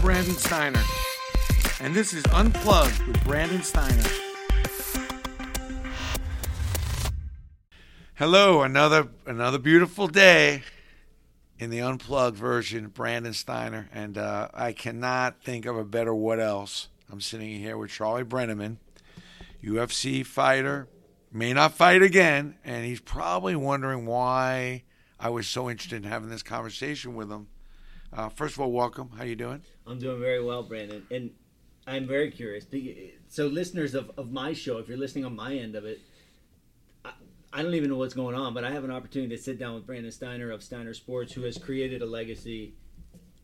Brandon Steiner, and this is Unplugged with Brandon Steiner. Hello, another another beautiful day in the unplugged version, Brandon Steiner, and uh, I cannot think of a better what else. I'm sitting here with Charlie Brenneman, UFC fighter, may not fight again, and he's probably wondering why I was so interested in having this conversation with him. Uh, first of all, welcome. How you doing? I'm doing very well, Brandon, and I'm very curious. So, listeners of, of my show, if you're listening on my end of it, I, I don't even know what's going on, but I have an opportunity to sit down with Brandon Steiner of Steiner Sports, who has created a legacy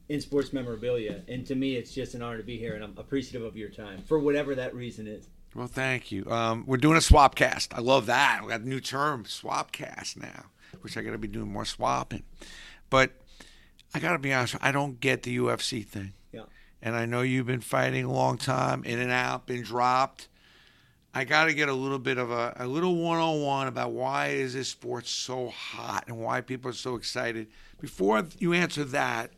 in sports memorabilia. And to me, it's just an honor to be here, and I'm appreciative of your time for whatever that reason is. Well, thank you. Um, we're doing a swap cast. I love that. We got a new term, swap cast now, which I got to be doing more swapping. But I got to be honest, I don't get the UFC thing. Yeah. And I know you've been fighting a long time, in and out, been dropped. I got to get a little bit of a, a little one on one about why is this sport so hot and why people are so excited. Before you answer that,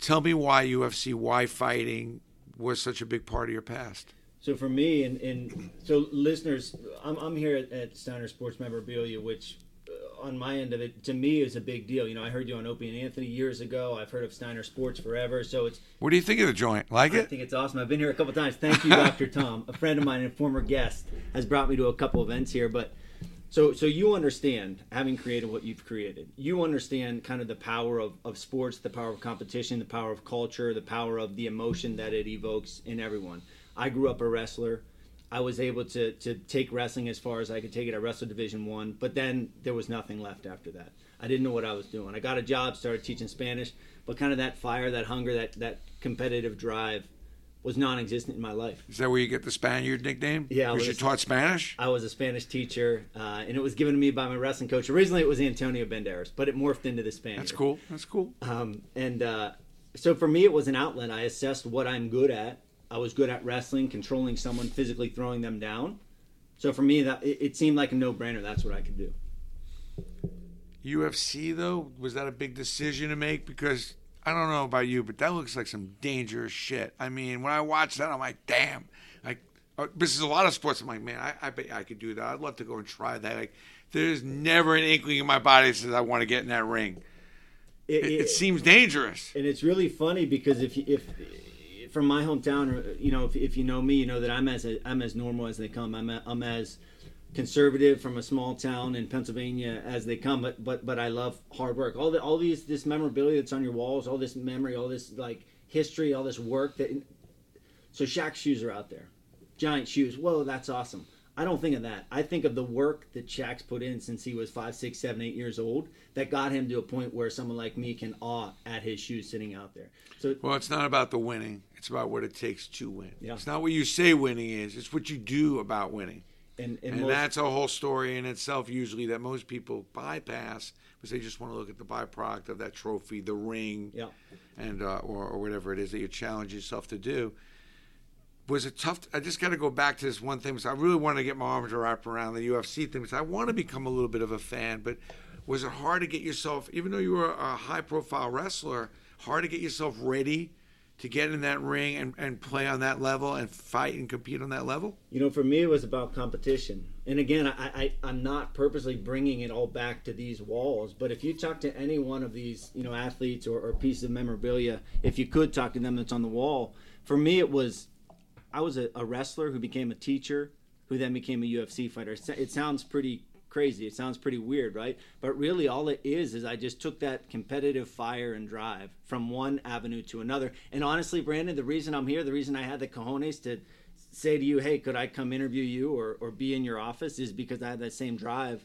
tell me why UFC, why fighting was such a big part of your past. So for me, and, and so listeners, I'm, I'm here at, at Steiner Sports Memorabilia, which on my end of it, to me, is a big deal. You know, I heard you on Opie and Anthony years ago. I've heard of Steiner Sports forever. So it's. What do you think of the joint? Like I it? I think it's awesome. I've been here a couple times. Thank you, Dr. Tom. A friend of mine and former guest has brought me to a couple events here, but. So, so you understand, having created what you've created, you understand kind of the power of, of sports, the power of competition, the power of culture, the power of the emotion that it evokes in everyone. I grew up a wrestler. I was able to to take wrestling as far as I could take it. I wrestled Division One, but then there was nothing left after that. I didn't know what I was doing. I got a job, started teaching Spanish, but kind of that fire, that hunger, that that competitive drive was non-existent in my life. Is that where you get the Spaniard nickname? Yeah, because you taught Spanish. I was a Spanish teacher, uh, and it was given to me by my wrestling coach. Originally, it was Antonio Banderas, but it morphed into the Spaniard. That's cool. That's cool. Um, and uh, so for me, it was an outlet. I assessed what I'm good at I was good at wrestling, controlling someone, physically throwing them down. So for me, that it, it seemed like a no-brainer. That's what I could do. UFC though, was that a big decision to make? Because I don't know about you, but that looks like some dangerous shit. I mean, when I watch that, I'm like, damn. Like, uh, this is a lot of sports. I'm like, man, I, I bet I could do that. I'd love to go and try that. Like, there's never an inkling in my body that says I want to get in that ring. It, it, it, seems dangerous. And it's really funny because if if from my hometown, you know, if, if you know me, you know that I'm as a, I'm as normal as they come. I'm a, I'm as conservative from a small town in Pennsylvania as they come. But but but I love hard work. All the all these this memorabilia that's on your walls, all this memory, all this like history, all this work that. So Shaq's shoes are out there, giant shoes. Whoa, that's awesome. I don't think of that. I think of the work that Shaq's put in since he was five, six, seven, eight years old that got him to a point where someone like me can awe at his shoes sitting out there. So well, it's not about the winning; it's about what it takes to win. Yeah. It's not what you say winning is; it's what you do about winning. And, and, and most, that's a whole story in itself, usually that most people bypass because they just want to look at the byproduct of that trophy, the ring, yeah. and uh, or, or whatever it is that you challenge yourself to do was it tough? I just got to go back to this one thing. Because I really want to get my arms wrapped around the UFC thing. Because I want to become a little bit of a fan. But was it hard to get yourself, even though you were a high-profile wrestler, hard to get yourself ready to get in that ring and, and play on that level and fight and compete on that level? You know, for me, it was about competition. And again, I, I, I'm not purposely bringing it all back to these walls. But if you talk to any one of these, you know, athletes or, or pieces of memorabilia, if you could talk to them that's on the wall, for me, it was I was a, a, wrestler who became a teacher, who then became a UFC fighter. It sounds pretty crazy. It sounds pretty weird, right? But really, all it is is I just took that competitive fire and drive from one avenue to another. And honestly, Brandon, the reason I'm here, the reason I had the cojones to say to you, hey, could I come interview you or, or be in your office is because I had that same drive.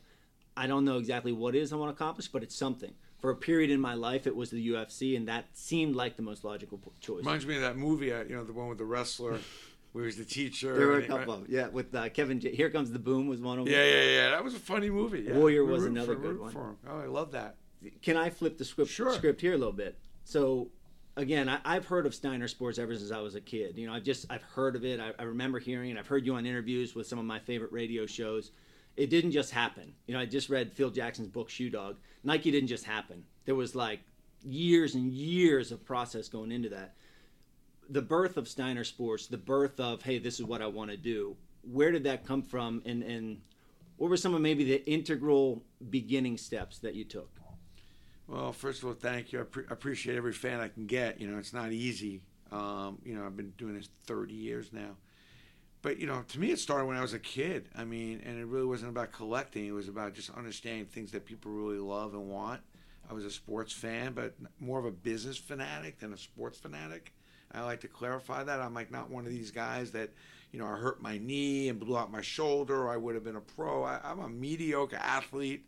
I don't know exactly what it is I want to accomplish, but it's something. For a period in my life, it was the UFC, and that seemed like the most logical choice. Reminds me of that movie, uh, you know, the one with the wrestler where he was the teacher. There were a couple of yeah, with uh, Kevin. J- Here comes the boom was one of them. Yeah, yeah, yeah. That was a funny movie. Yeah. Warrior was another for, good one. Oh, I love that. Can I flip the script sure. script here a little bit? So again, I, have heard of Steiner Sports ever since I was a kid. You know, I've just I've heard of it. I, I, remember hearing it. I've heard you on interviews with some of my favorite radio shows. It didn't just happen. You know, I just read Phil Jackson's book Shoe Dog. Nike didn't just happen. There was like years and years of process going into that. The birth of Steiner Sports, the birth of hey, this is what I want to do. Where did that come from, and and what were some of maybe the integral beginning steps that you took? Well, first of all, thank you. I pre- appreciate every fan I can get. You know, it's not easy. Um, you know, I've been doing this 30 years now. But, you know, to me, it started when I was a kid. I mean, and it really wasn't about collecting, it was about just understanding things that people really love and want. I was a sports fan, but more of a business fanatic than a sports fanatic. I like to clarify that. I'm like not one of these guys that, you know, I hurt my knee and blew out my shoulder, or I would have been a pro. I, I'm a mediocre athlete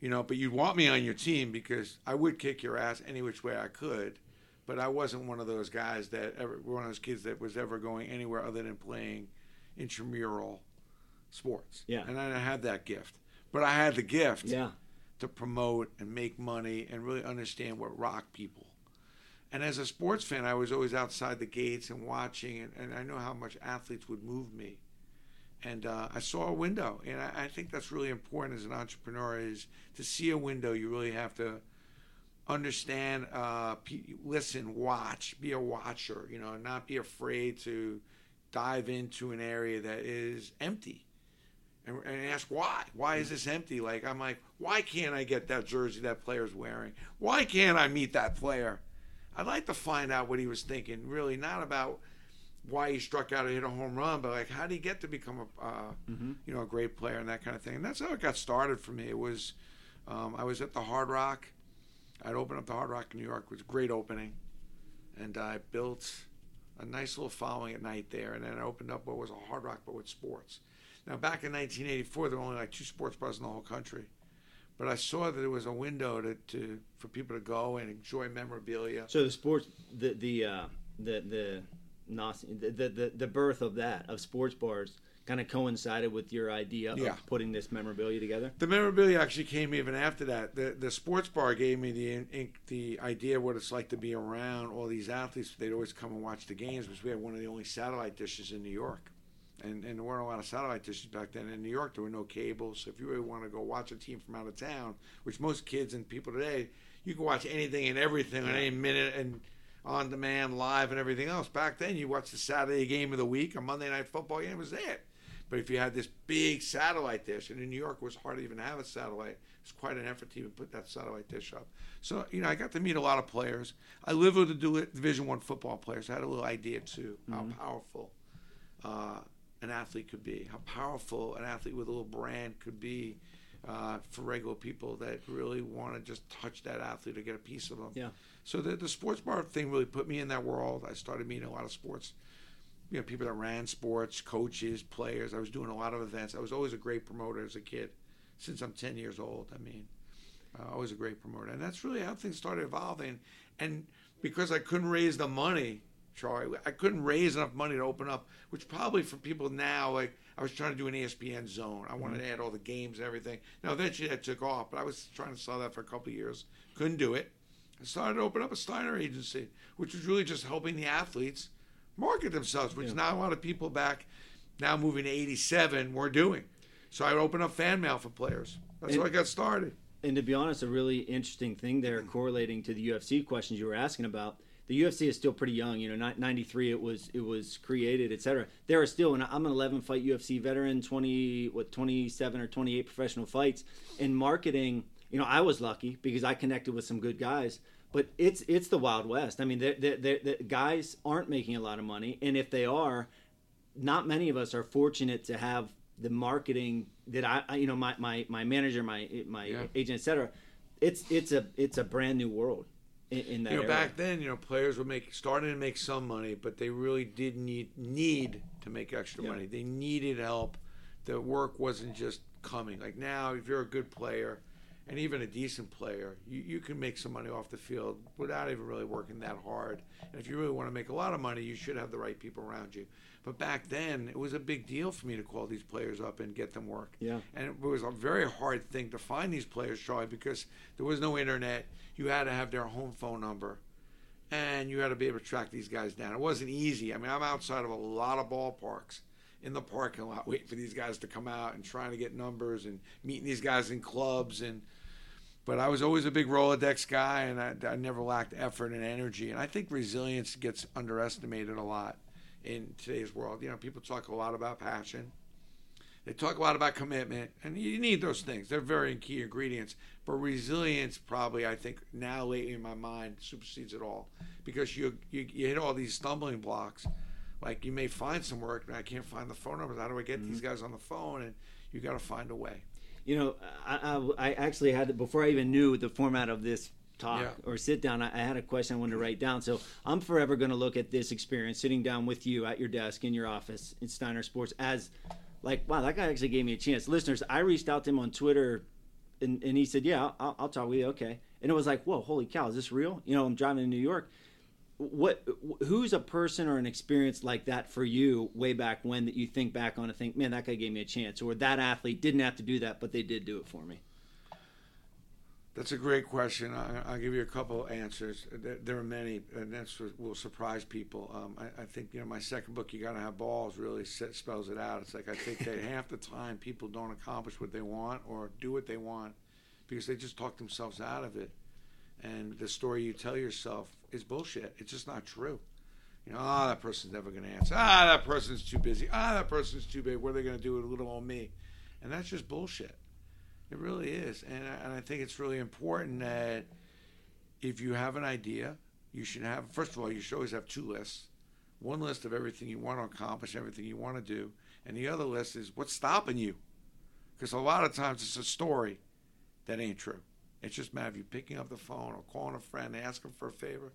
you know, but you'd want me on your team because I would kick your ass any which way I could. But I wasn't one of those guys that ever, one of those kids that was ever going anywhere other than playing intramural sports. Yeah. And I didn't have that gift. But I had the gift Yeah. to promote and make money and really understand what rock people. And as a sports fan, I was always outside the gates and watching, and, and I know how much athletes would move me. And uh, I saw a window, and I, I think that's really important as an entrepreneur is to see a window. You really have to understand, uh, pe- listen, watch, be a watcher. You know, not be afraid to dive into an area that is empty and, and ask why. Why is this empty? Like I'm like, why can't I get that jersey that player's wearing? Why can't I meet that player? I'd like to find out what he was thinking. Really, not about why he struck out or hit a home run, but like how did he get to become a uh, you know a great player and that kind of thing. And that's how it got started for me. It was um, I was at the Hard Rock. I'd opened up the Hard Rock in New York. It was a great opening, and I built a nice little following at night there. And then I opened up what was a Hard Rock, but with sports. Now, back in 1984, there were only like two sports bars in the whole country. But I saw that there was a window to, to for people to go and enjoy memorabilia. So the sports, the the uh, the the, the the the birth of that of sports bars kind of coincided with your idea Yeah. of putting this memorabilia together. The memorabilia actually came even after that. The the sports bar gave me the in, the idea of what it's like to be around all these athletes. They'd always come and watch the games because we had one of the only satellite dishes in New York. And, and there weren't a lot of satellite dishes back then. In New York, there were no cables. So if you really want to go watch a team from out of town, which most kids and people today, you can watch anything and everything on any minute and on demand, live, and everything else. Back then, you watched the Saturday game of the week, a Monday night football game was it. But if you had this big satellite dish, and in New York it was hard to even have a satellite, It's quite an effort to even put that satellite dish up. So you know, I got to meet a lot of players. I lived with the Division One football players. I had a little idea too how powerful uh, an athlete could be, how powerful an athlete with a little brand could be uh, for regular people that really want to just touch that athlete or get a piece of them. Yeah. So the the sports bar thing really put me in that world. I started meeting a lot of sports, you know, people that ran sports, coaches, players. I was doing a lot of events. I was always a great promoter as a kid, since I'm 10 years old. I mean, uh, always a great promoter, and that's really how things started evolving. And because I couldn't raise the money, Charlie, I couldn't raise enough money to open up. Which probably for people now, like I was trying to do an ESPN zone. I wanted to mm-hmm. add all the games and everything. Now eventually that took off, but I was trying to sell that for a couple of years. Couldn't do it. I started to open up a Steiner agency, which was really just helping the athletes market themselves, which Yeah. not a lot of people back now moving to 87 were doing. So I would open up fan mail for players. That's And- how I got started. And to be honest, a really interesting thing there, mm-hmm. correlating to the UFC questions you were asking about. The UFC is still pretty young. You know, not 93 it was it was created, etc. There are still, and I'm an 11 fight UFC veteran, 20 what 27 or 28 professional fights. In marketing, you know, I was lucky because I connected with some good guys. But it's it's the Wild West. I mean, the the the guys aren't making a lot of money, and if they are, not many of us are fortunate to have the marketing that I, I- you know, my, my, my manager, my my Yeah. agent, etc. It's it's a it's a brand new world in, in that You know, back then, you know, players were make starting to make some money, but they really did need need to make extra Yeah. money. They needed help. The work wasn't just coming. Like now, if you're a good player, and even a decent player, you, you can make some money off the field without even really working that hard. And if you really want to make a lot of money, you should have the right people around you. But back then, it was a big deal for me to call these players up and get them work. Yeah. And it was a very hard thing to find these players, Charlie, because there was no internet. You had to have their home phone number, and you had to be able to track these guys down. It wasn't easy. I mean, I'm outside of a lot of ballparks in the parking lot waiting for these guys to come out and trying to get numbers and meeting these guys in clubs and but I was always a big Rolodex guy, and I, I never lacked effort and energy. And I think resilience gets underestimated a lot in today's world. You know, people talk a lot about passion. They talk a lot about commitment, and you need those things. They're very key ingredients. But resilience, probably, I think now lately in my mind, supersedes it all because you you, you hit all these stumbling blocks. Like you may find some work, and I can't find the phone numbers. How do I get mm-hmm. these guys on the phone? And you got to find a way. You know, I, I, I actually had before I even knew the format of this talk yeah. or sit down, I, I, had a question I wanted to write down. So I'm forever going to look at this experience sitting down with you at your desk in your office in Steiner Sports as like, wow, that guy actually gave me a chance. Listeners, I reached out to him on Twitter and, and he said, yeah, I'll, I'll talk with you. Okay. And it was like, whoa, holy cow, is this real? You know, I'm driving to New York. What, who's a person or an experience like that for you way back when that you think back on and think, man, that guy gave me a chance, or that athlete didn't have to do that, but they did do it for me? That's a great question. I, will give you a couple answers. There, there, are many, and that's what will surprise people. Um, I, I, think you know my second book, "You Got to Have Balls," really set, spells it out. It's like I think that half the time people don't accomplish what they want or do what they want because they just talk themselves out of it, and the story you tell yourself is bullshit. It's just not true. You know, ah, oh, that person's never going to answer. Ah, that person's too busy. Ah, that person's too big. What are they going to do with a little old me? And that's just bullshit. It really is, and I, and I think it's really important that if you have an idea, you should have. First of all, you should always have two lists. One list of everything you want to accomplish, everything you want to do, and the other list is what's stopping you. Because a lot of times it's a story that ain't true. It's just a matter of you picking up the phone or calling a friend, asking for a favor.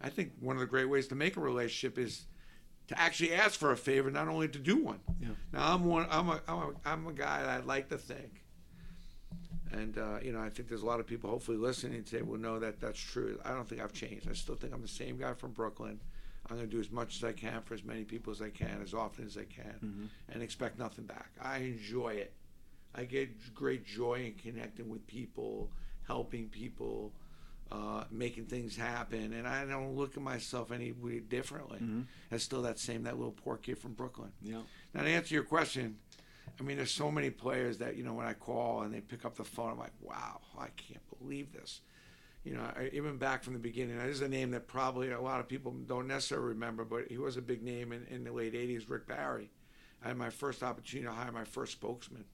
I think one of the great ways to make a relationship is to actually ask for a favor, not only to do one. Yeah. Now I'm one. I'm a, I'm a, I'm a guy that I'd like to think and uh, you know, I think there's a lot of people hopefully listening today will know that that's true. I don't think I've changed. I still think I'm the same guy from Brooklyn. I'm going to do as much as I can for as many people as I can, as often as I can, mm-hmm. and expect nothing back. I enjoy it. I get great joy in connecting with people, helping people, uh, making things happen, and I don't look at myself any differently. Mm-hmm. As still that same that little poor kid from Brooklyn. Yeah. Now to answer your question, I mean, there's so many players that you know when I call and they pick up the phone, I'm like, wow, I can't believe this. You know, I, even back from the beginning, this is a name that probably a lot of people don't necessarily remember, but he was a big name in, in the late '80s. Rick Barry. I had my first opportunity to hire my first spokesman,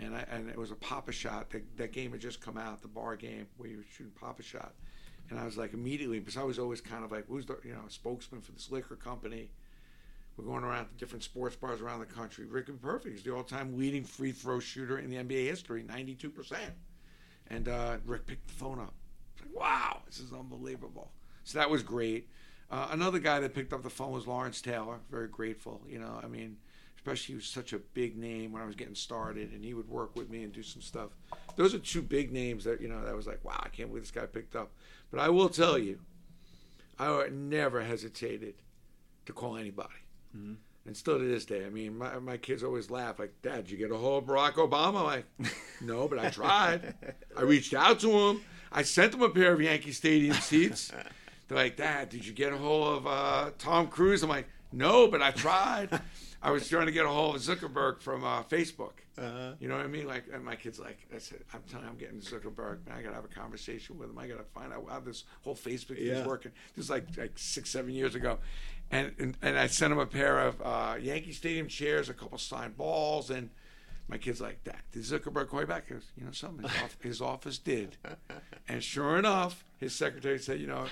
and I, and it was a Pop-A-Shot. That, that game had just come out, the bar game where you were shooting Pop-A-Shot, and I was like immediately because I was always kind of like, who's the you know spokesman for this liquor company we're going around to different sports bars around the country. Ricky Perfect is the all-time leading free throw shooter in the NBA history, 92%. And uh, Rick picked the phone up. Like, wow, this is unbelievable. So that was great. Uh, another guy that picked up the phone was Lawrence Taylor. Very grateful. You know, I mean, especially he was such a big name when I was getting started, and he would work with me and do some stuff. Those are two big names that you know that was like, wow, I can't believe this guy picked up. But I will tell you, I never hesitated to call anybody. Mm-hmm. And still to this day, I mean, my, my kids always laugh like, "Dad, did you get a hold of Barack Obama?" I'm like, no, but I tried. I reached out to him. I sent him a pair of Yankee Stadium seats. They're like, "Dad, did you get a hold of uh, Tom Cruise?" I'm like, no, but I tried. I was trying to get a hold of Zuckerberg from uh, Facebook. Uh-huh. You know what I mean? Like, and my kid's like, I said, I'm telling you, I'm getting Zuckerberg. Man, I got to have a conversation with him. I got to find out how this whole Facebook yeah. is working. This is like like six, seven years ago and, and, and I sent him a pair of uh, Yankee Stadium chairs, a couple signed balls, and my kid's like, that did Zuckerberg call you back?" Goes, you know something? His, off- his, office did, and sure enough, his secretary said, "You know,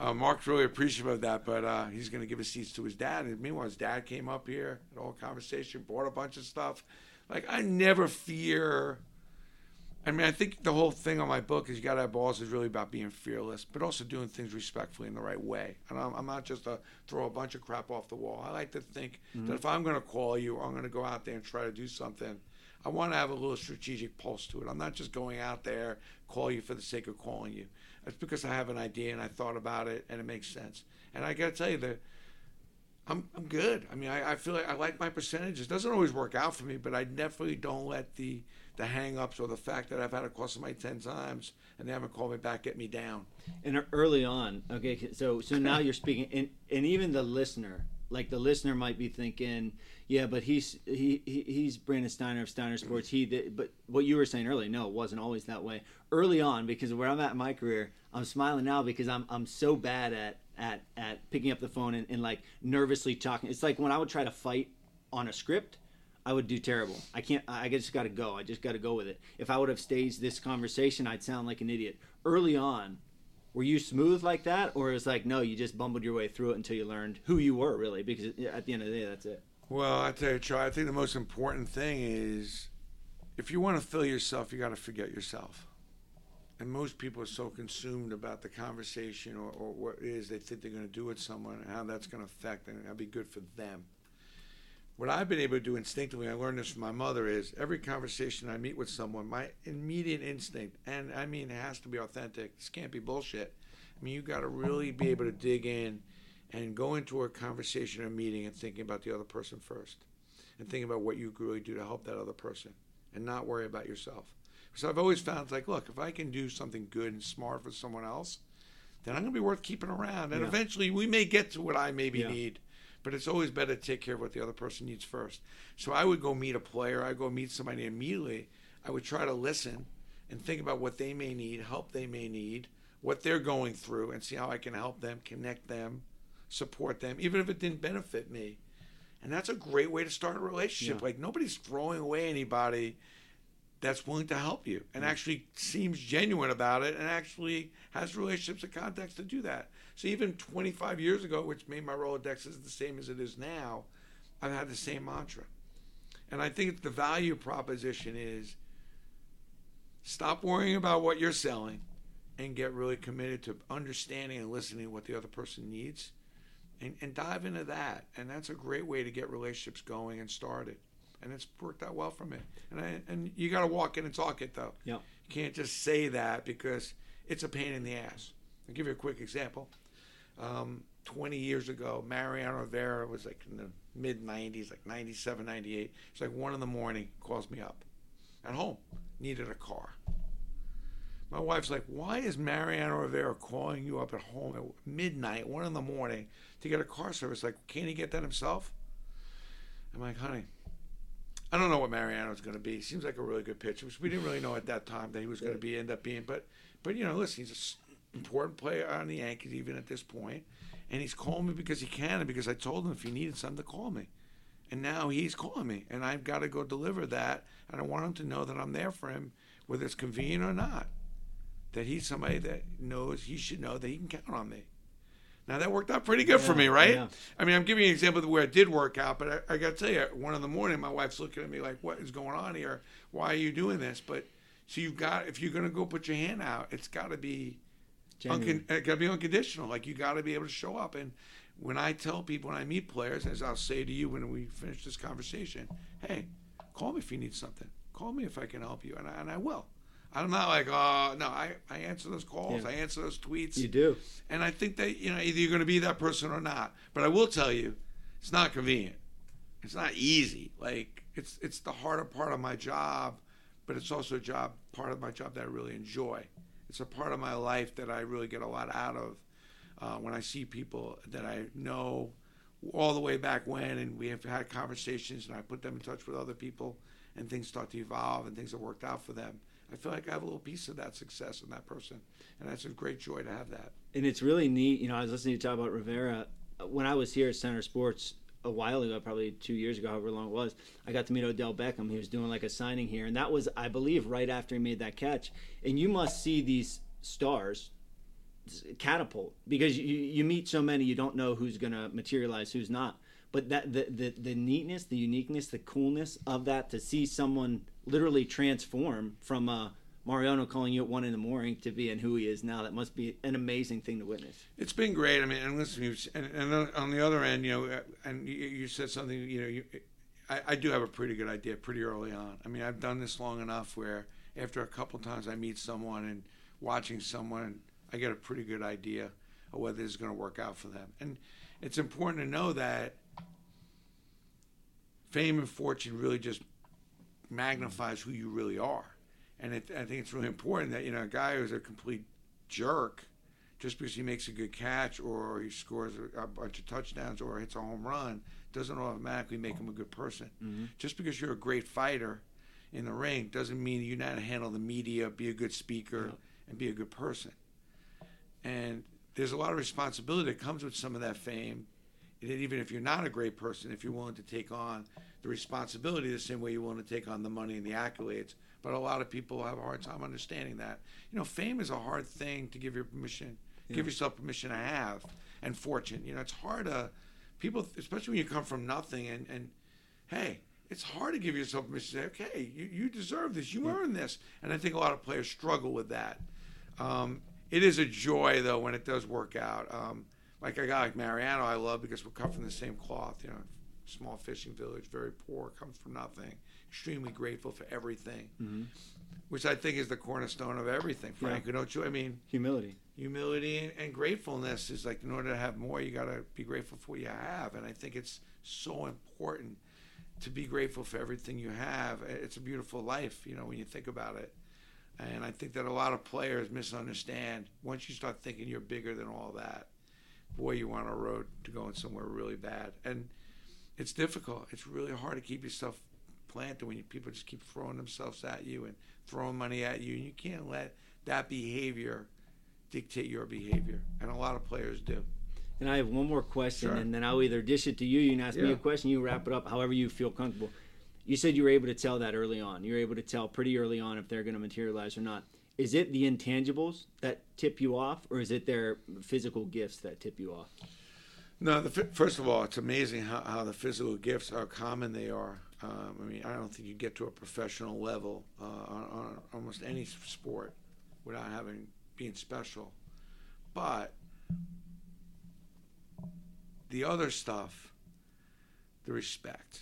uh, Mark's really appreciative of that, but uh, he's going to give his seats to his dad." And meanwhile, his dad came up here, had a whole conversation, bought a bunch of stuff. Like I never fear I mean, I think the whole thing on my book is you got to have balls is really about being fearless, but also doing things respectfully in the right way. And I'm, I'm not just a throw a bunch of crap off the wall. I like to think mm-hmm. that if I'm going to call you or I'm going to go out there and try to do something, I want to have a little strategic pulse to it. I'm not just going out there call you for the sake of calling you. It's because I have an idea and I thought about it and it makes sense. And I got to tell you that I'm I'm good. I mean, I, I feel like I like my percentages. It doesn't always work out for me, but I definitely don't let the the hang-ups or the fact that I've had to call somebody 10 times and they haven't called me back get me down. And early on, okay, so so now you're speaking, and, and even the listener like the listener might be thinking, yeah, but he's he, he he's Brandon Steiner of Steiner Sports. He did, but what you were saying earlier, no, it wasn't always that way. Early on, because where I'm at in my career, I'm smiling now because I'm I'm so bad at at at picking up the phone and, and like nervously talking. It's like when I would try to fight on a script. I would do terrible. I can't. I just got to go. I just got to go with it. If I would have staged this conversation, I'd sound like an idiot. Early on, were you smooth like that, or is like no, you just bumbled your way through it until you learned who you were really? Because at the end of the day, that's it. Well, I tell you, Charlie, I think the most important thing is if you want to fill yourself, you got to forget yourself. And most people are so consumed about the conversation or, or what it is they think they're going to do with someone and how that's going to affect and that'll be good for them. What I've been able to do instinctively, I learned this from my mother, is every conversation I meet with someone, my immediate instinct, and I mean, it has to be authentic. This can't be bullshit. I mean, you got to really be able to dig in and go into a conversation or meeting and thinking about the other person first and thinking about what you could really do to help that other person and not worry about yourself. So I've always found it's like, look, if I can do something good and smart for someone else, then I'm going to be worth keeping around. And Yeah. eventually we may get to what I maybe Yeah. need, but it's always better to take care of what the other person needs first. So I would go meet a player, I go meet somebody immediately. I would try to listen and think about what they may need, help they may need, what they're going through, and see how I can help them, connect them, support them, even if it didn't benefit me. And that's a great way to start a relationship. Yeah. Like nobody's throwing away anybody that's willing to help you and mm. actually seems genuine about it and actually has relationships and contacts to do that. So even 25 years ago, which made my Rolodex is the same as it is now, I've had the same mantra. And I think the value proposition is stop worrying about what you're selling and get really committed to understanding and listening to what the other person needs and, and dive into that. And that's a great way to get relationships going and started. And it's worked out well for me. And I, and you got to walk in and talk it though. Yeah. You can't just say that because it's a pain in the ass. I'll give you a quick example. Um, 20 years ago, Mariano Rivera was like in the mid 90s, like 97, 98. It's like one in the morning, calls me up at home, needed a car. My wife's like, why is Mariano Rivera calling you up at home at midnight, one in the morning, to get a car service? Like, can't he get that himself? I'm like, honey, I don't know what Mariano's going to be. Seems like a really good pitcher, which we didn't really know at that time that he was going to be end up being. But, but you know, listen, he's an important player on the Yankees even at this point, and he's calling me because he can and because I told him if he needed something to call me, and now he's calling me, and I've got to go deliver that, and I want him to know that I'm there for him, whether it's convenient or not. That he's somebody that knows he should know that he can count on me. Now that worked out pretty good for me, right? yeah. I mean, I'm giving you an example of where it did work out, but I, I got to tell you, one in the morning, my wife's looking at me like, "What is going on here? Why are you doing this?" But so you've got, if you're going to go put your hand out, it's got to be. Uncon- it got to be unconditional. Like you got to be able to show up. And when I tell people when I meet players, as I'll say to you when we finish this conversation, "Hey, call me if you need something. Call me if I can help you," and I, and I will. I'm not like, oh no, I, I answer those calls, Yeah. I answer those tweets. You do. And I think that, you know, either you're going to be that person or not. But I will tell you, it's not convenient. It's not easy. Like, it's it's the harder part of my job, but it's also a job, part of my job that I really enjoy. It's a part of my life that I really get a lot out of uh, when I see people that I know all the way back when, and we have had conversations, and I put them in touch with other people, and things start to evolve, and things have worked out for them. I feel like I have a little piece of that success in that person, and that's a great joy to have that. and it's really neat. You know, I was listening to you talk about Rivera when I was here at Steiner Sports a while ago, probably two years ago, however long it was. I got to meet Odell Beckham. He was doing like a signing here, and that was, I believe, right after he made that catch. And you must see these stars catapult because you you meet so many, you don't know who's going to materialize, who's not. But that the, the the neatness, the uniqueness, the coolness of that to see someone literally transform from uh, Mariano calling you at one in the morning to being who he is now, that must be an amazing thing to witness. It's been great. I mean, and listen, and, and on the other end, you know, uh, and you, you said something. You know, you, I, I do have a pretty good idea pretty early on. I mean, I've done this long enough where after a couple times I meet someone and watching someone, I get a pretty good idea of whether it's going to work out for them. And it's important to know that fame and fortune really just magnifies who you really are. And it, I think it's really important that you know a guy who's a complete jerk just because he makes a good catch or he scores a, a bunch of touchdowns or hits a home run doesn't automatically make him a good person. Mm-hmm. Just because you're a great fighter in the ring doesn't mean you know how to handle the media, be a good speaker, Yeah. and be a good person. And there's a lot of responsibility that comes with some of that fame. And even if you're not a great person, if you're willing to take on the responsibility the same way you want to take on the money and the accolades. But a lot of people have a hard time understanding that. You know, fame is a hard thing to give your permission, give yourself permission to have, and fortune. You know, it's hard to people, especially when you come from nothing. And and hey, it's hard to give yourself permission to say, okay, you, you deserve this, you earned this. And I think a lot of players struggle with that. Um, it is a joy though when it does work out. Um, like a guy like Mariano, I love because we come from the same cloth. You know, small fishing village, very poor, comes from nothing. Extremely grateful for everything, Mm-hmm. which I think is the cornerstone of everything. Yeah. Frank, don't you? I mean, Humility. humility and, and gratefulness is like in order to have more, you got to be grateful for what you have. And I think it's so important to be grateful for everything you have. It's a beautiful life, you know, when you think about it. And I think that a lot of players misunderstand. Once you start thinking you're bigger than all that, boy, you're on a road to going somewhere really bad. And it's difficult. It's really hard to keep yourself planted when you, people just keep throwing themselves at you and throwing money at you. And you can't let that behavior dictate your behavior. And a lot of players do. And I have one more question, Sure. and then I'll either dish it to you, you can ask me a question, you wrap it up however you feel comfortable. You said you were able to tell that early on. You were able to tell pretty early on if they're going to materialize or not. Is it the intangibles that tip you off, or is it their physical gifts that tip you off? No, the, first of all, it's amazing how, how the physical gifts, how common they are. Um, I mean, I don't think you get to a professional level uh, on, on almost any sport without having being special. But the other stuff, the respect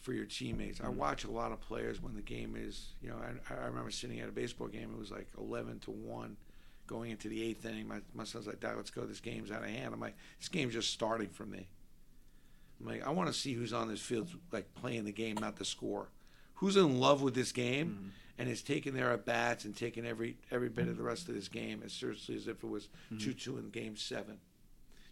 for your teammates. I watch a lot of players when the game is, you know, I, I remember sitting at a baseball game. It was like eleven to one, going into the eighth inning. My my son's like, "Dad, let's go. This game's out of hand." I'm like, "This game's just starting for me." I'm like, I want to see who's on this field, like playing the game, not the score. Who's in love with this game mm-hmm. and is taking their at bats and taking every every bit of the rest of this game as seriously as if it was mm-hmm. two two in game seven.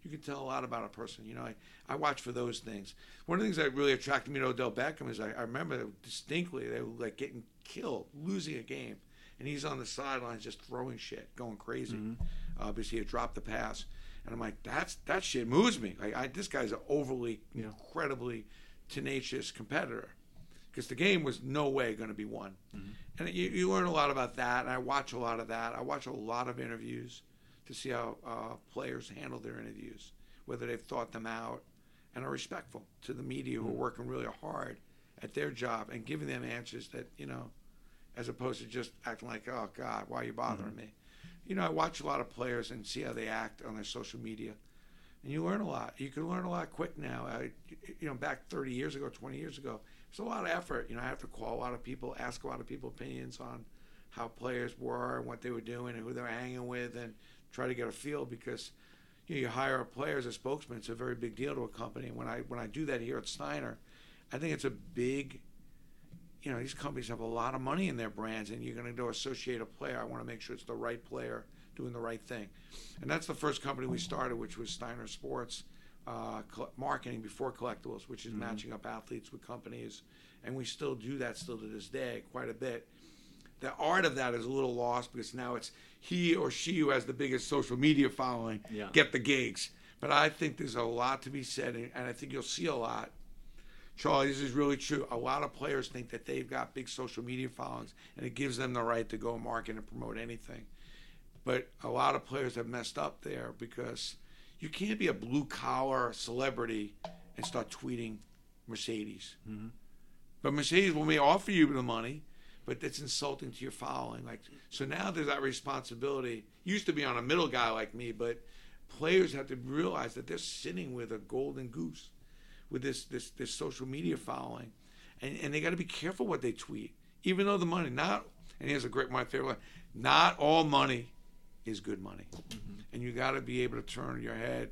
You can tell a lot about a person. You know, I, I watch for those things. One of the things that really attracted me to Odell Beckham is I, I remember distinctly they were like getting killed, losing a game, and he's on the sidelines just throwing shit, going crazy. Mm-hmm. Obviously, he dropped the pass, and I'm like, that's that shit moves me. Like, I, this guy's an overly, Yeah. incredibly tenacious competitor because the game was no way going to be won. Mm-hmm. And you, you learn a lot about that. And I watch a lot of that. I watch a lot of interviews to see how uh, players handle their interviews, whether they've thought them out and are respectful to the media who are mm-hmm. working really hard at their job and giving them answers that, you know, as opposed to just acting like, oh, God, why are you bothering mm-hmm. me? You know, I watch a lot of players and see how they act on their social media. And you learn a lot. You can learn a lot quick now. I, you know, back 30 years ago, 20 years ago, it's a lot of effort. You know, I have to call a lot of people, ask a lot of people opinions on how players were and what they were doing and who they were hanging with, and try to get a feel because you, know, you hire a player as a spokesman. It's a very big deal to a company. And when I when I do that here at Steiner, I think it's a big. You know, these companies have a lot of money in their brands, and you're going to go associate a player. I want to make sure it's the right player doing the right thing, and that's the first company we started, which was Steiner Sports uh, marketing before collectibles, which is matching up athletes with companies, and we still do that still to this day quite a bit. The art of that is a little lost because now it's he or she who has the biggest social media following Yeah. get the gigs. But I think there's a lot to be said, and I think you'll see a lot. Charlie, this is really true. A lot of players think that they've got big social media followings, and it gives them the right to go market and promote anything. But a lot of players have messed up there because you can't be a blue collar celebrity and start tweeting Mercedes. Mm-hmm. But Mercedes will may offer you the money, but that's insulting to your following. Like so now there's that responsibility. Used to be on a middle guy like me, but players have to realize that they're sitting with a golden goose, with this this this social media following, and and they got to be careful what they tweet. Even though the money not and here's a great my favorite line, not all money is good money, mm-hmm. and you got to be able to turn your head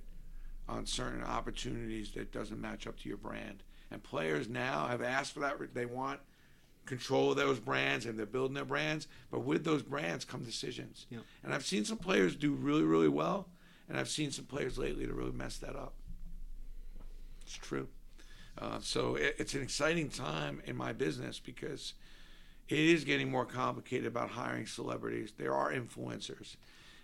on certain opportunities that doesn't match up to your brand. And players now have asked for that. They want control of those brands and they're building their brands. But with those brands come decisions. Yeah. And I've seen some players do really, really well, and I've seen some players lately to really mess that up. It's true. Uh, so it, it's an exciting time in my business because it is getting more complicated about hiring celebrities. There are influencers,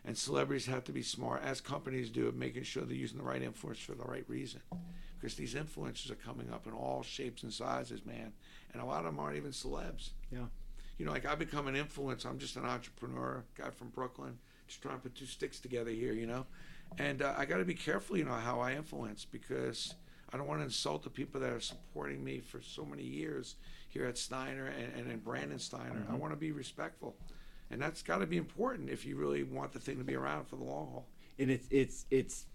and celebrities have to be smart, as companies do, of making sure they're using the right influence for the right reason. Because these influencers are coming up in all shapes and sizes, man, and a lot of them aren't even celebs. Yeah. You know, like I become an influence. I'm just an entrepreneur, guy from Brooklyn, just trying to put two sticks together here. You know, and uh, I got to be careful, you know, how I influence because I don't want to insult the people that are supporting me for so many years here at Steiner and, and in Brandon Steiner. I mm-hmm. want to be respectful, and that's got to be important if you really want the thing to be around for the long haul. and it's it's it's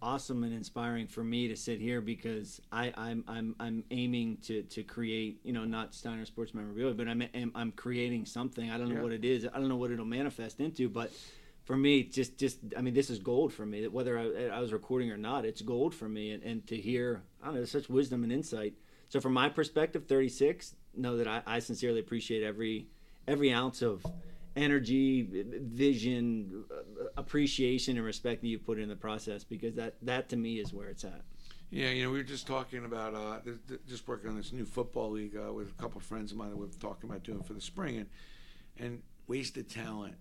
awesome and inspiring for me to sit here because I I'm I'm I'm aiming to to create you know not Steiner Sports Memorabilia but I'm I'm, I'm creating something I don't know Yeah. what it is I don't know what it'll manifest into but for me just just I mean this is gold for me whether I, I was recording or not it's gold for me and, and to hear I don't know such wisdom and insight so from my perspective 36 know that I, I sincerely appreciate every every ounce of energy, vision, uh, appreciation, and respect that you put in the process because that that to me is where it's at. Yeah, you know, we were just talking about uh, th- th- just working on this new football league uh, with a couple of friends of mine that we were talking about doing for the spring, and and wasted talent,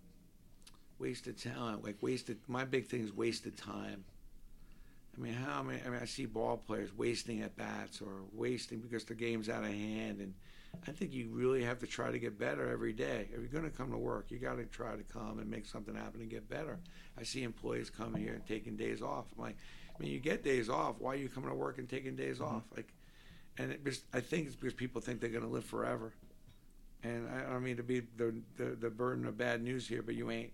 wasted talent, like wasted. My big thing is wasted time. I mean, how many? I mean, I see ball players wasting at bats or wasting because the game's out of hand, and I think you really have to try to get better every day. If you're going to come to work, you got to try to come and make something happen and get better. I see employees coming here and taking days off. I'm like, I mean, you get days off. Why are you coming to work and taking days mm-hmm. off? Like, and it just, I think it's because people think they're going to live forever. And I, I don't mean to be the, the the burden of bad news here, but you ain't.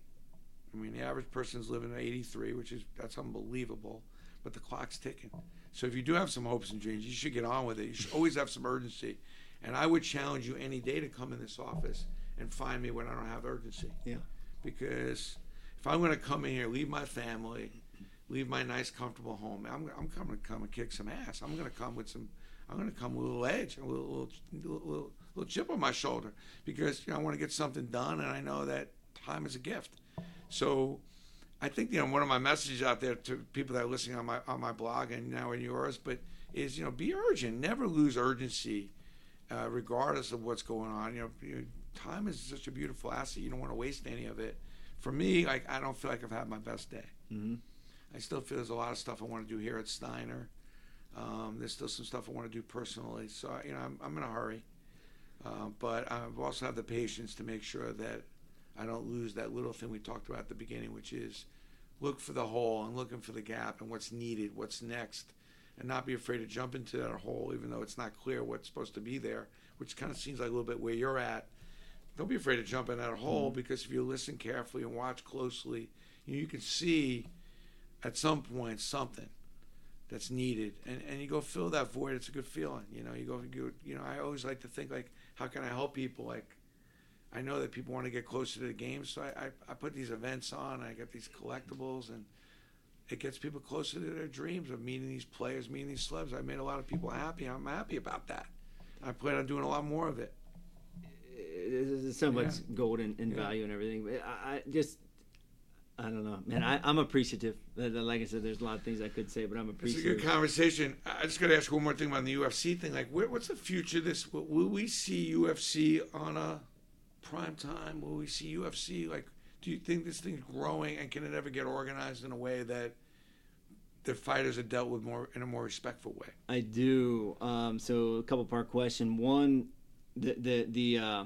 I mean, the average person's living at 83, which is that's unbelievable. But the clock's ticking. So if you do have some hopes and dreams, you should get on with it. You should always have some urgency. And I would challenge you any day to come in this office and find me when I don't have urgency. Yeah. Because if I'm going to come in here, leave my family, leave my nice, comfortable home, I'm, I'm coming to come and kick some ass. I'm going to come with some, I'm going to come with a little edge, a little, little, little, little, chip on my shoulder because you know I want to get something done, and I know that time is a gift. So I think you know one of my messages out there to people that are listening on my on my blog and now in yours, but is you know be urgent, never lose urgency, uh, regardless of what's going on. You know, you- time is such a beautiful asset. You don't want to waste any of it. For me, like I don't feel like I've had my best day. Mhm. I still feel there's a lot of stuff I want to do here at Steiner. Um, there's still some stuff I want to do personally. So you know, I'm, I'm in a hurry, uh, but I've also have the patience to make sure that I don't lose that little thing we talked about at the beginning, which is look for the hole and looking for the gap and what's needed, what's next, and not be afraid to jump into that hole, even though it's not clear what's supposed to be there, which kind of seems like a little bit where you're at. Don't be afraid to jump in that hole mm-hmm. because if you listen carefully and watch closely, you, you can see at some point something that's needed, and, and you go fill that void. It's a good feeling, you know. You go, you, you know. I always like to think like, how can I help people? Like, I know that people want to get closer to the game, so I, I, I put these events on. I get these collectibles, and it gets people closer to their dreams of meeting these players, meeting these celebs. I made a lot of people happy. I'm happy about that. I plan on doing a lot more of it. There's so much Yeah. gold and, and Yeah. value and everything. But I, I just, I don't know, man. I, I'm appreciative. Uh, Like I said, there's a lot of things I could say, but I'm appreciative. It's a good conversation. I just got to ask one more thing about the UFC thing. Like, where, what's the future of this? Will we see UFC on a prime time? Will we see UFC? Like, do you think this thing's growing and can it ever get organized in a way that the fighters are dealt with more in a more respectful way? I do. Um, so a couple part question. One, the the the uh,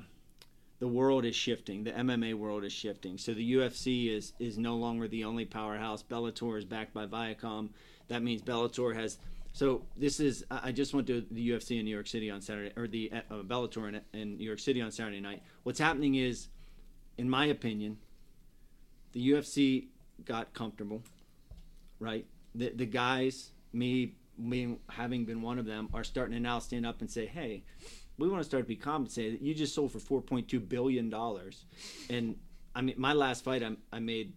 the world is shifting. The MMA world is shifting. So the UFC is is no longer the only powerhouse. Bellator is backed by Viacom. That means Bellator has. So this is. I just went to the UFC in New York City on Saturday, or the uh, Bellator in, in New York City on Saturday night. What's happening is, in my opinion, the UFC got comfortable, right? The the guys, me me having been one of them, are starting to now stand up and say, "Hey, we want to start to be compensated. You just sold for four point two billion dollars, and I mean, my last fight, I, I made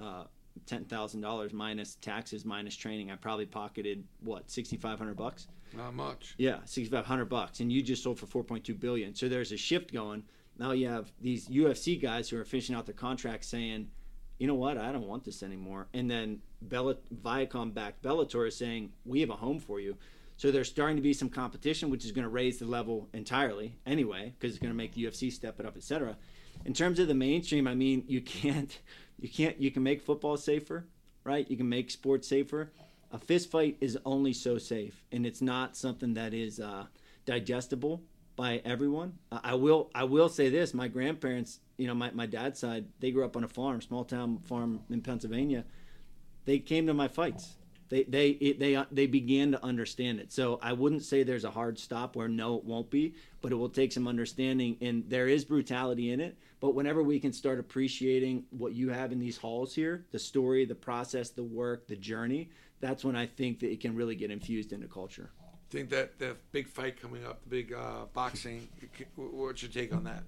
uh, ten thousand dollars minus taxes minus training, I probably pocketed what sixty five hundred bucks. Not much. Yeah, sixty five hundred bucks, and you just sold for four point two billion. So there's a shift going. Now you have these UFC guys who are finishing out their contracts saying, you know what, I don't want this anymore. And then Bella, Viacom backed Bellator is saying, we have a home for you. So there's starting to be some competition, which is going to raise the level entirely anyway, because it's going to make the UFC step it up, etc. In terms of the mainstream, I mean, you can't, you can't, you can make football safer, right? You can make sports safer. A fist fight is only so safe, and it's not something that is uh, digestible by everyone. I will, I will say this: my grandparents, you know, my, my dad's side, they grew up on a farm, small town farm in Pennsylvania. They came to my fights they they it, they uh, they began to understand it. So I wouldn't say there's a hard stop where no, it won't be, but it will take some understanding. And there is brutality in it. But whenever we can start appreciating what you have in these halls here, the story, the process, the work, the journey, that's when I think that it can really get infused into culture. Think that the big fight coming up, the big uh, boxing. What's your take on that?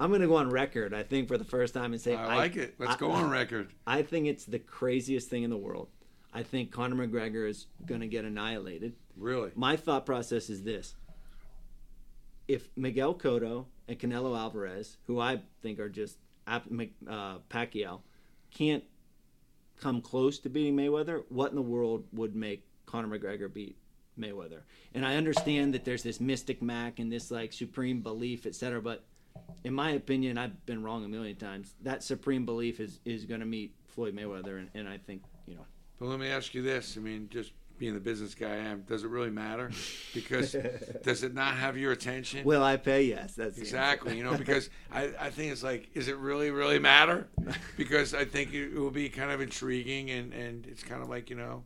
I'm going to go on record. I think for the first time and say I like I, it. Let's I, go on record. I think it's the craziest thing in the world. I think Conor McGregor is going to get annihilated. Really? My thought process is this. If Miguel Cotto and Canelo Alvarez, who I think are just uh, Pacquiao, can't come close to beating Mayweather, what in the world would make Conor McGregor beat Mayweather? And I understand that there's this mystic Mac and this like supreme belief, etc. But in my opinion, I've been wrong a million times. That supreme belief is is going to meet Floyd Mayweather, and, and I think you know but let me ask you this: I mean, just being the business guy I am, does it really matter? Because does it not have your attention? Will I pay? Yes, that's exactly. You know, because I, I think it's like, is it really really matter? Because I think it, will be kind of intriguing, and and it's kind of like you know,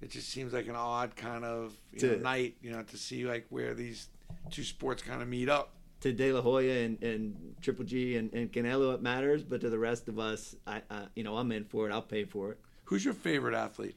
it just seems like an odd kind of know, night, you know, to see like where these two sports kind of meet up. To De La Hoya and, and Triple G and, and Canelo, it matters, but to the rest of us, I, I you know, I'm in for it. I'll pay for it. Who's your favorite athlete?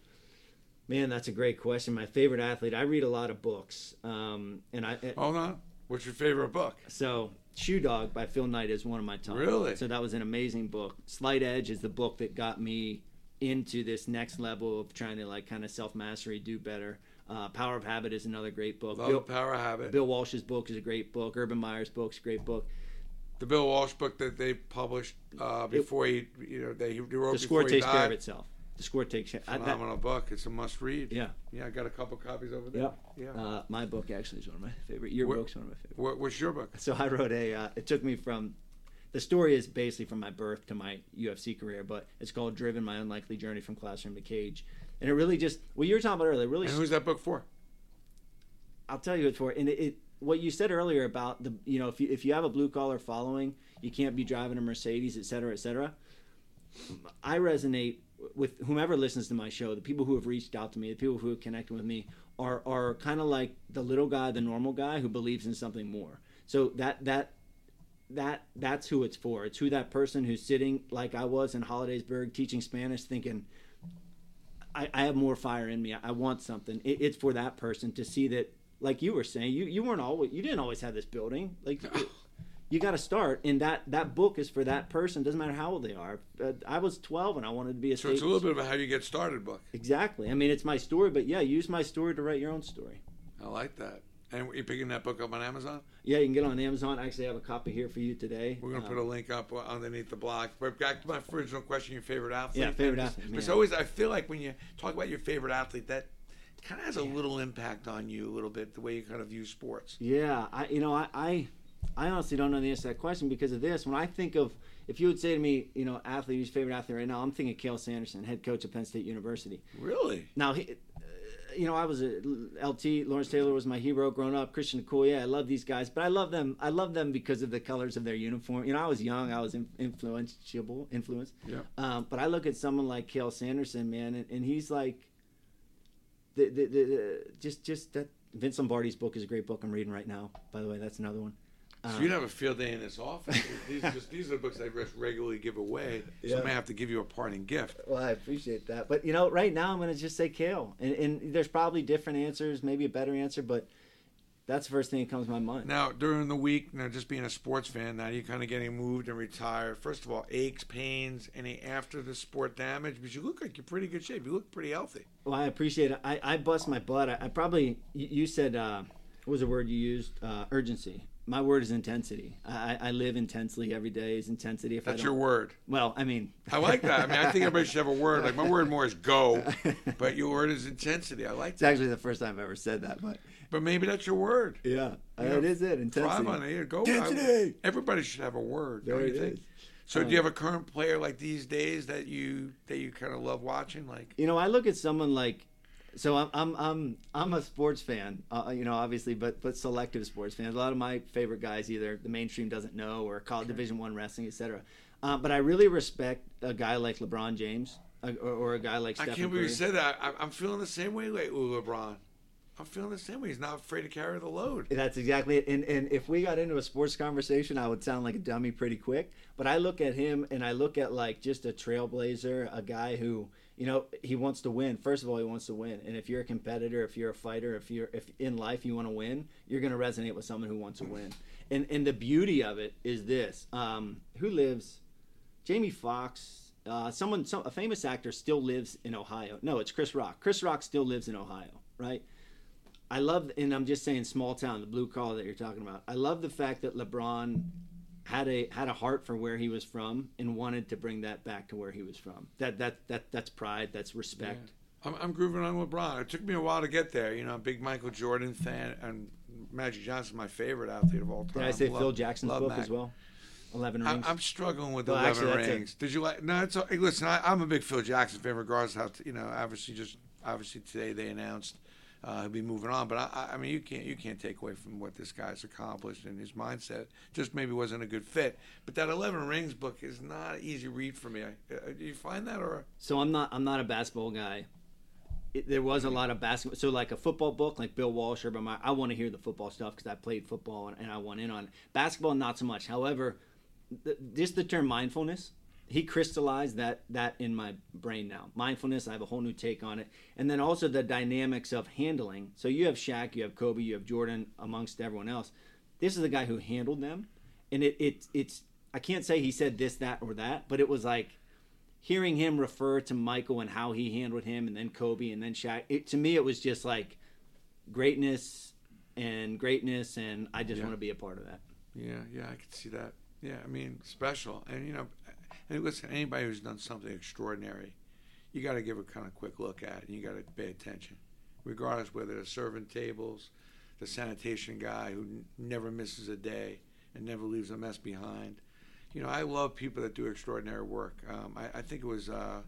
Man, that's a great question. My favorite athlete. I read a lot of books, um, and I. Hold on. What's your favorite book? So, Shoe Dog by Phil Knight is one of my top. Really? So that was an amazing book. Slight Edge is the book that got me into this next level of trying to like kind of self mastery, do better. Uh, Power of Habit is another great book. Love Bill, Power of Habit. Bill Walsh's book is a great book. Urban Meyer's book is a great book. The Bill Walsh book that they published uh, before it, he, you know, they wrote. The score takes care of itself the score takes a phenomenal that, book. It's a must read. Yeah, yeah. I got a couple copies over there. Yeah, yeah. Uh, my book actually is one of my favorite. Your book's one of my favorite. What, what's your book? So I wrote a. Uh, it took me from. The story is basically from my birth to my UFC career, but it's called "Driven: My Unlikely Journey from Classroom to Cage," and it really just what you were talking about earlier. Really, and who's that book for? I'll tell you what for. And it, it what you said earlier about the you know if you if you have a blue collar following, you can't be driving a Mercedes, et cetera, et cetera. I resonate with whomever listens to my show, the people who have reached out to me, the people who have connected with me, are are kind of like the little guy, the normal guy who believes in something more. So that that that that's who it's for. It's who that person who's sitting like I was in Hollidaysburg teaching Spanish, thinking, I, I have more fire in me. I want something. It, it's for that person to see that, like you were saying, you you weren't always you didn't always have this building. Like you got to start and that that book is for that person doesn't matter how old they are. Uh, i was 12 and i wanted to be a so it's a little bit of a how you get started book. Exactly. I mean it's my story but yeah use my story to write your own story. I like that. And you're picking that book up on amazon? Yeah you can get it on amazon. I actually have a copy here for you today. We're going to um, put a link up underneath the blog but back to my original question your favorite athlete. Yeah favorite athlete it's always i feel like when you talk about your favorite athlete that kind of has a little impact on you a little bit the way you kind of view sports. Yeah i you know i, I I honestly don't know the answer to that question because of this. When I think of, if you would say to me, you know, athlete, who's favorite athlete right now, I'm thinking Cael Sanderson, head coach at Penn State University. Really? Now, he, uh, you know, I was a LT. Lawrence Taylor was my hero growing up. Christian Cool, yeah, I love these guys, but I love them. I love them because of the colors of their uniform. You know, I was young, I was influential, influenced. Yeah. Um, but I look at someone like Cael Sanderson, man, and, and he's like, the, the, the, the, just just that Vince Lombardi's book is a great book I'm reading right now. By the way, that's another one. So you'd have a field day in this office. these, just, these are the books I regularly give away, so yeah. I may have to give you a parting gift. Well, I appreciate that, but you know, right now I'm going to just say Cael. and, and, there's probably different answers, maybe a better answer, but That's the first thing that comes to my mind. Now, during the week, now just being a sports fan, now you're kind of getting moved and retired. First of all, aches, pains, any after the sport damage, but you look like you're pretty good shape. You look pretty healthy. Well, I appreciate it. I, I bust my butt. I, I probably you, you said uh, what was the word you used? Uh, urgency. My word is intensity. I, I live intensely every day. Is intensity. If That's your word. Well, I mean, I like that. I mean, I think everybody should have a word. Like my word more is go, but your word is intensity. I like that. it's that. actually the first time I've ever said that, but But maybe that's your word. yeah, You uh, it know, is it intensity. Thrive on it. Go. Intensity. I- everybody should have a word. There don't you think? is. So, do uh, you have a current player like these days that you that you kind of love watching? Like, You know, I look at someone like, so I'm I'm I'm I'm a sports fan, uh, you know, obviously, but but selective sports fans. A lot of my favorite guys either the mainstream doesn't know or call it Division One wrestling, etc. Uh, but I really respect a guy like LeBron James uh, or, or a guy like I Stephen can't believe you said that. I, I'm feeling the same way lately, LeBron. I'm feeling the same way. He's not afraid to carry the load. That's exactly it. And and if we got into a sports conversation, I would sound like a dummy pretty quick. But I look at him and I look at like just a trailblazer, a guy who you know he wants to win. First of all, he wants to win. And if you're a competitor, if you're a fighter, if you're if in life you want to win, you're going to resonate with someone who wants to win. And and the beauty of it is this: um, who lives? Jamie Foxx Uh, someone, some, a famous actor, still lives in Ohio. No, it's Chris Rock. Chris Rock still lives in Ohio, right? I love, and I'm just saying, small town, the blue collar that you're talking about. I love the fact that LeBron had a had a heart for where he was from and wanted to bring that back to where he was from. That that that that's pride. That's respect. I'm, I'm grooving on LeBron. It took me a while to get there. You know, I'm big Michael Jordan fan, and Magic Johnson's my favorite athlete of all time. Did I say Love- Phil Jackson's book Mac. as well? Eleven rings. I'm struggling with Well, 11 actually, rings. Did you like? No, it's hey, listen. I, I'm a big Phil Jackson fan, regardless how you know. Obviously, just obviously today they announced uh, he'll be moving on. But I, I- mean, you can't you can't take away from what this guy's accomplished and his mindset. Just maybe wasn't a good fit. But that 11 rings book is not an easy read for me. I, uh, do you find that or? so I'm not I'm not a basketball guy. It, there was a lot of basketball. So like a football book, like Bill Walsh, Urban Meyer. I want to hear the football stuff because I played football and, and I went in on it. Basketball, not so much. However, th- just the term mindfulness, he crystallized that that in my brain now. Mindfulness, I have a whole new take on it, and then also the dynamics of handling. So you have Shaq, you have Kobe, you have Jordan, amongst everyone else. This is the guy who handled them, and it, it it's I can't say he said this, that, or that, but it was like hearing him refer to Michael and how he handled him, and then Kobe, and then Shaq. It, to me, it was just like greatness and greatness, and I just Yeah. want to be a part of that. Yeah, yeah, I can see that. Yeah, I mean, special. And, you know, and listen, anybody who's done something extraordinary, you got to give a kind of quick look at it, and you got to pay attention, regardless whether they're serving tables, the sanitation guy who n- never misses a day and never leaves a mess behind. You know, I love people that do extraordinary work. Um, I, I think it was, uh,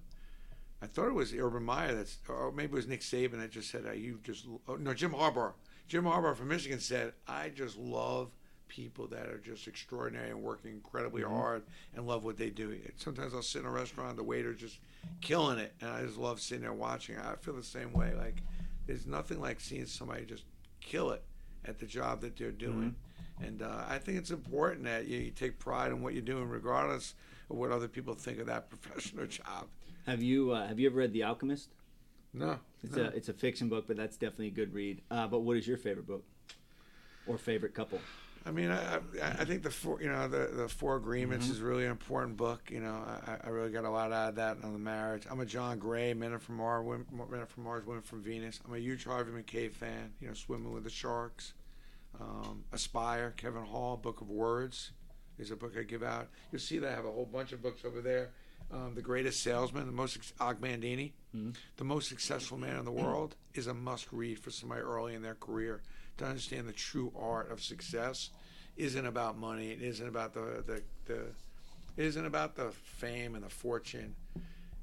I thought it was Urban Meyer that's, or maybe it was Nick Saban that just said, uh, "You just," oh, no, Jim Harbaugh. Jim Harbaugh from Michigan said, "I just love people that are just extraordinary and working incredibly hard and love what they do." Sometimes I'll sit in a restaurant, the waiter's just killing it, and I just love sitting there watching. I feel the same way. Like, there's nothing like seeing somebody just kill it at the job that they're doing. And uh, I think it's important that you, you take pride in what you're doing, regardless of what other people think of that profession or job. Have you uh, have you ever read The Alchemist? No, It's no. a it's a fiction book, but that's definitely a good read. Uh, but what is your favorite book or favorite couple? I mean, I, I I think the four, you know, the the Four Agreements is really an important book. You know, I, I really got a lot out of that on the marriage. I'm a John Gray, Men Are from Mars, Women, Men from Mars, Women from Venus. I'm a huge Harvey Mackay fan. You know, Swimming with the Sharks, um, Aspire, Kevin Hall, Book of Words is a book I give out. You'll see that I have a whole bunch of books over there. Um, the Greatest Salesman, the most Og Mandino, the most successful man in the world, is a must read for somebody early in their career to understand the true art of success. Isn't about money. It isn't about the the, the it isn't about the fame and the fortune.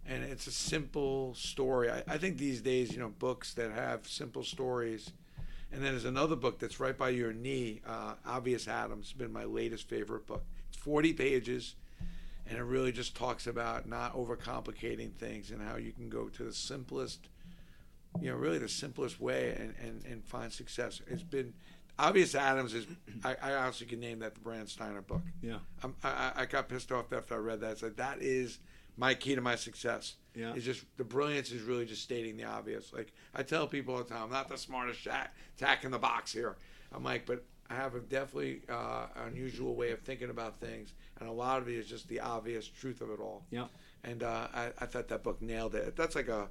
And it's a simple story. I, I think these days, you know, books that have simple stories. And then there's another book that's right by your knee. Uh, Obvious Adams has been my latest favorite book. It's 40 pages, and it really just talks about not overcomplicating things and how you can go to the simplest, you know, really the simplest way and, and, and find success. It's been Obvious Adams is. I, I honestly can name that the Brandon Steiner book. Yeah. I'm, I, I- I got pissed off after I read that. It's like that is my key to my success. Yeah. It's just the brilliance is really just stating the obvious. Like I tell people all the time, I'm not the smartest jack tack in the box here. I'm like, but I have a definitely uh, unusual way of thinking about things, and a lot of it is just the obvious truth of it all. Yeah. And uh, I, I thought that book nailed it. That's like a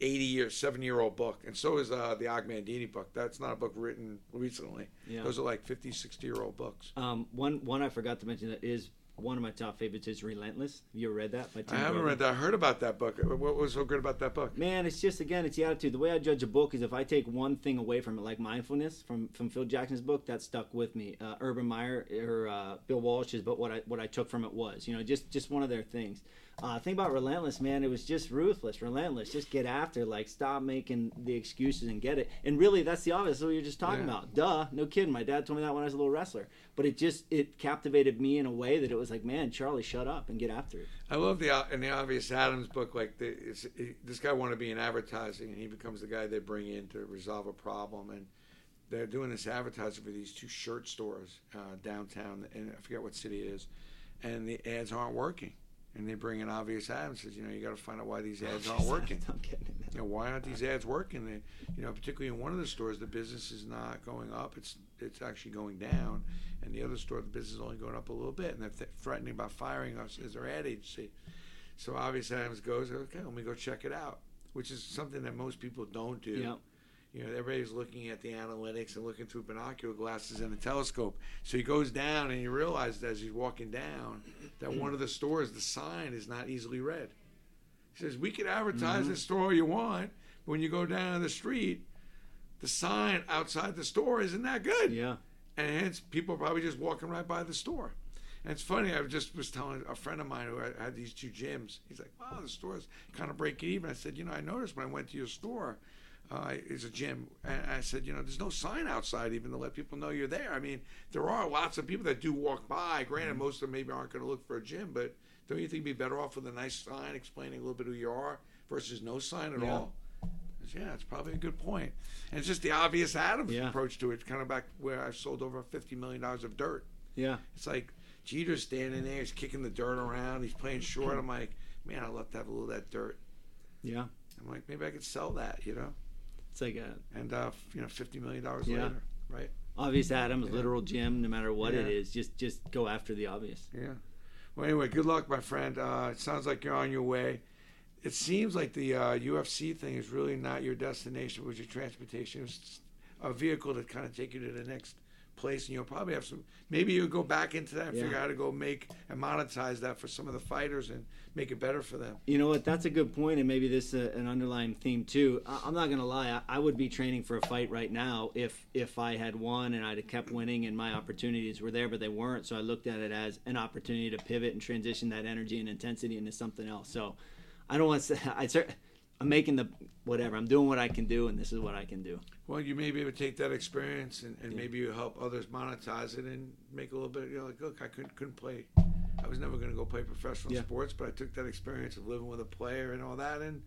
80 year, seven year old book. And so is uh, the Og Mandino book. That's not a book written recently. Yeah. Those are like 50, 60 year old books. Um, one one I forgot to mention that is one of my top favorites is Relentless. Have you ever read that? By Tim I haven't read that. I heard about that book. What was so good about that book? Man, it's just again, it's the attitude. The way I judge a book is if I take one thing away from it, like mindfulness from from Phil Jackson's book, that stuck with me. Uh, Urban Meyer or uh, Bill Walsh's, but what I what I took from it was, you know, just just one of their things. Uh, thing about relentless, man, it was just ruthless, relentless. Just get after, like stop making the excuses and get it. And really, that's the obvious. What you're just talking Yeah. about. Duh, no kidding. My dad told me that when I was a little wrestler. But it just it captivated me in a way that it was like, man, Charlie, shut up and get after it. I love the in the obvious Adams book. Like the, it's, it, this guy wanted to be in advertising, and he becomes the guy they bring in to resolve a problem. And they're doing this advertising for these two shirt stores uh, downtown, and I forget what city it is. And the ads aren't working. And they bring in obvious Adams. Says, you know, you got to find out why these ads aren't working. I'm getting it. You know, why aren't these ads working? They, you know, particularly in one of the stores, the business is not going up; it's it's actually going down. And the other store, the business is only going up a little bit, and they're th- threatening about firing us as their ad agency. So obvious Adams goes, okay, let me go check it out, which is something that most people don't do. Yeah. You know, everybody's looking at the analytics and looking through binocular glasses and a telescope. So he goes down and he realizes as he's walking down that one of the stores, the sign is not easily read. He says, We could advertise mm-hmm. this store all you want, but when you go down the street, the sign outside the store isn't that good. Yeah. And hence, people are probably just walking right by the store. And it's funny, I just was telling a friend of mine who had, had these two gyms, he's like, wow, the store's kind of breaking even. I said, you know, I noticed when I went to your store, uh, it's a gym. And I said, you know, there's no sign outside even to let people know you're there. I mean, there are lots of people that do walk by. Granted, Mm-hmm. most of them maybe aren't going to look for a gym, but don't you think you'd be better off with a nice sign explaining a little bit who you are versus no sign at Yeah. all? Said, Yeah, it's probably a good point. And it's just the obvious Adams Yeah. approach to it. It's kind of back where I sold over $50 million of dirt. Yeah. It's like Jeter's standing there, he's kicking the dirt around, he's playing short. I'm like, man, I'd love to have a little of that dirt. Yeah. I'm like, maybe I could sell that, you know? It's like a And, uh, you know, $50 million Yeah. later, right? obvious Adams, literal Jim, no matter what it Yeah. is, just just go after the obvious. Yeah. Well, anyway, good luck, my friend. Uh, it sounds like you're on your way. It seems like the uh, UFC thing is really not your destination, it was your transportation. It was a vehicle to kind of take you to the next place, and you'll probably have some. Maybe you'll go back into that and Yeah. figure out how to go make and monetize that for some of the fighters and make it better for them. You know what? That's a good point, and maybe this uh, an underlying theme too. I- I'm not gonna lie. I, would be training for a fight right now if if I had won and I'd have kept winning and my opportunities were there, but they weren't. So I looked at it as an opportunity to pivot and transition that energy and intensity into something else. So I don't want to. say I cer- I'm making the whatever. I'm doing what I can do, and this is what I can do. Well, you may be able to take that experience and, and Yeah. maybe you help others monetize it and make a little bit. You know, like, look, I couldn't couldn't play. I was never going to go play professional Yeah. sports, but I took that experience of living with a player and all that, and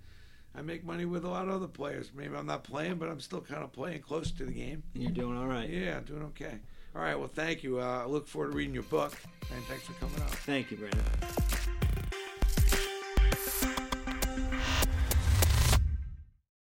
I make money with a lot of other players. Maybe I'm not playing, but I'm still kind of playing close to the game. And you're doing all right. Yeah, I'm doing okay. All right, well, thank you. Uh, I look forward to reading your book, and thanks for coming out. Thank you, Brandon.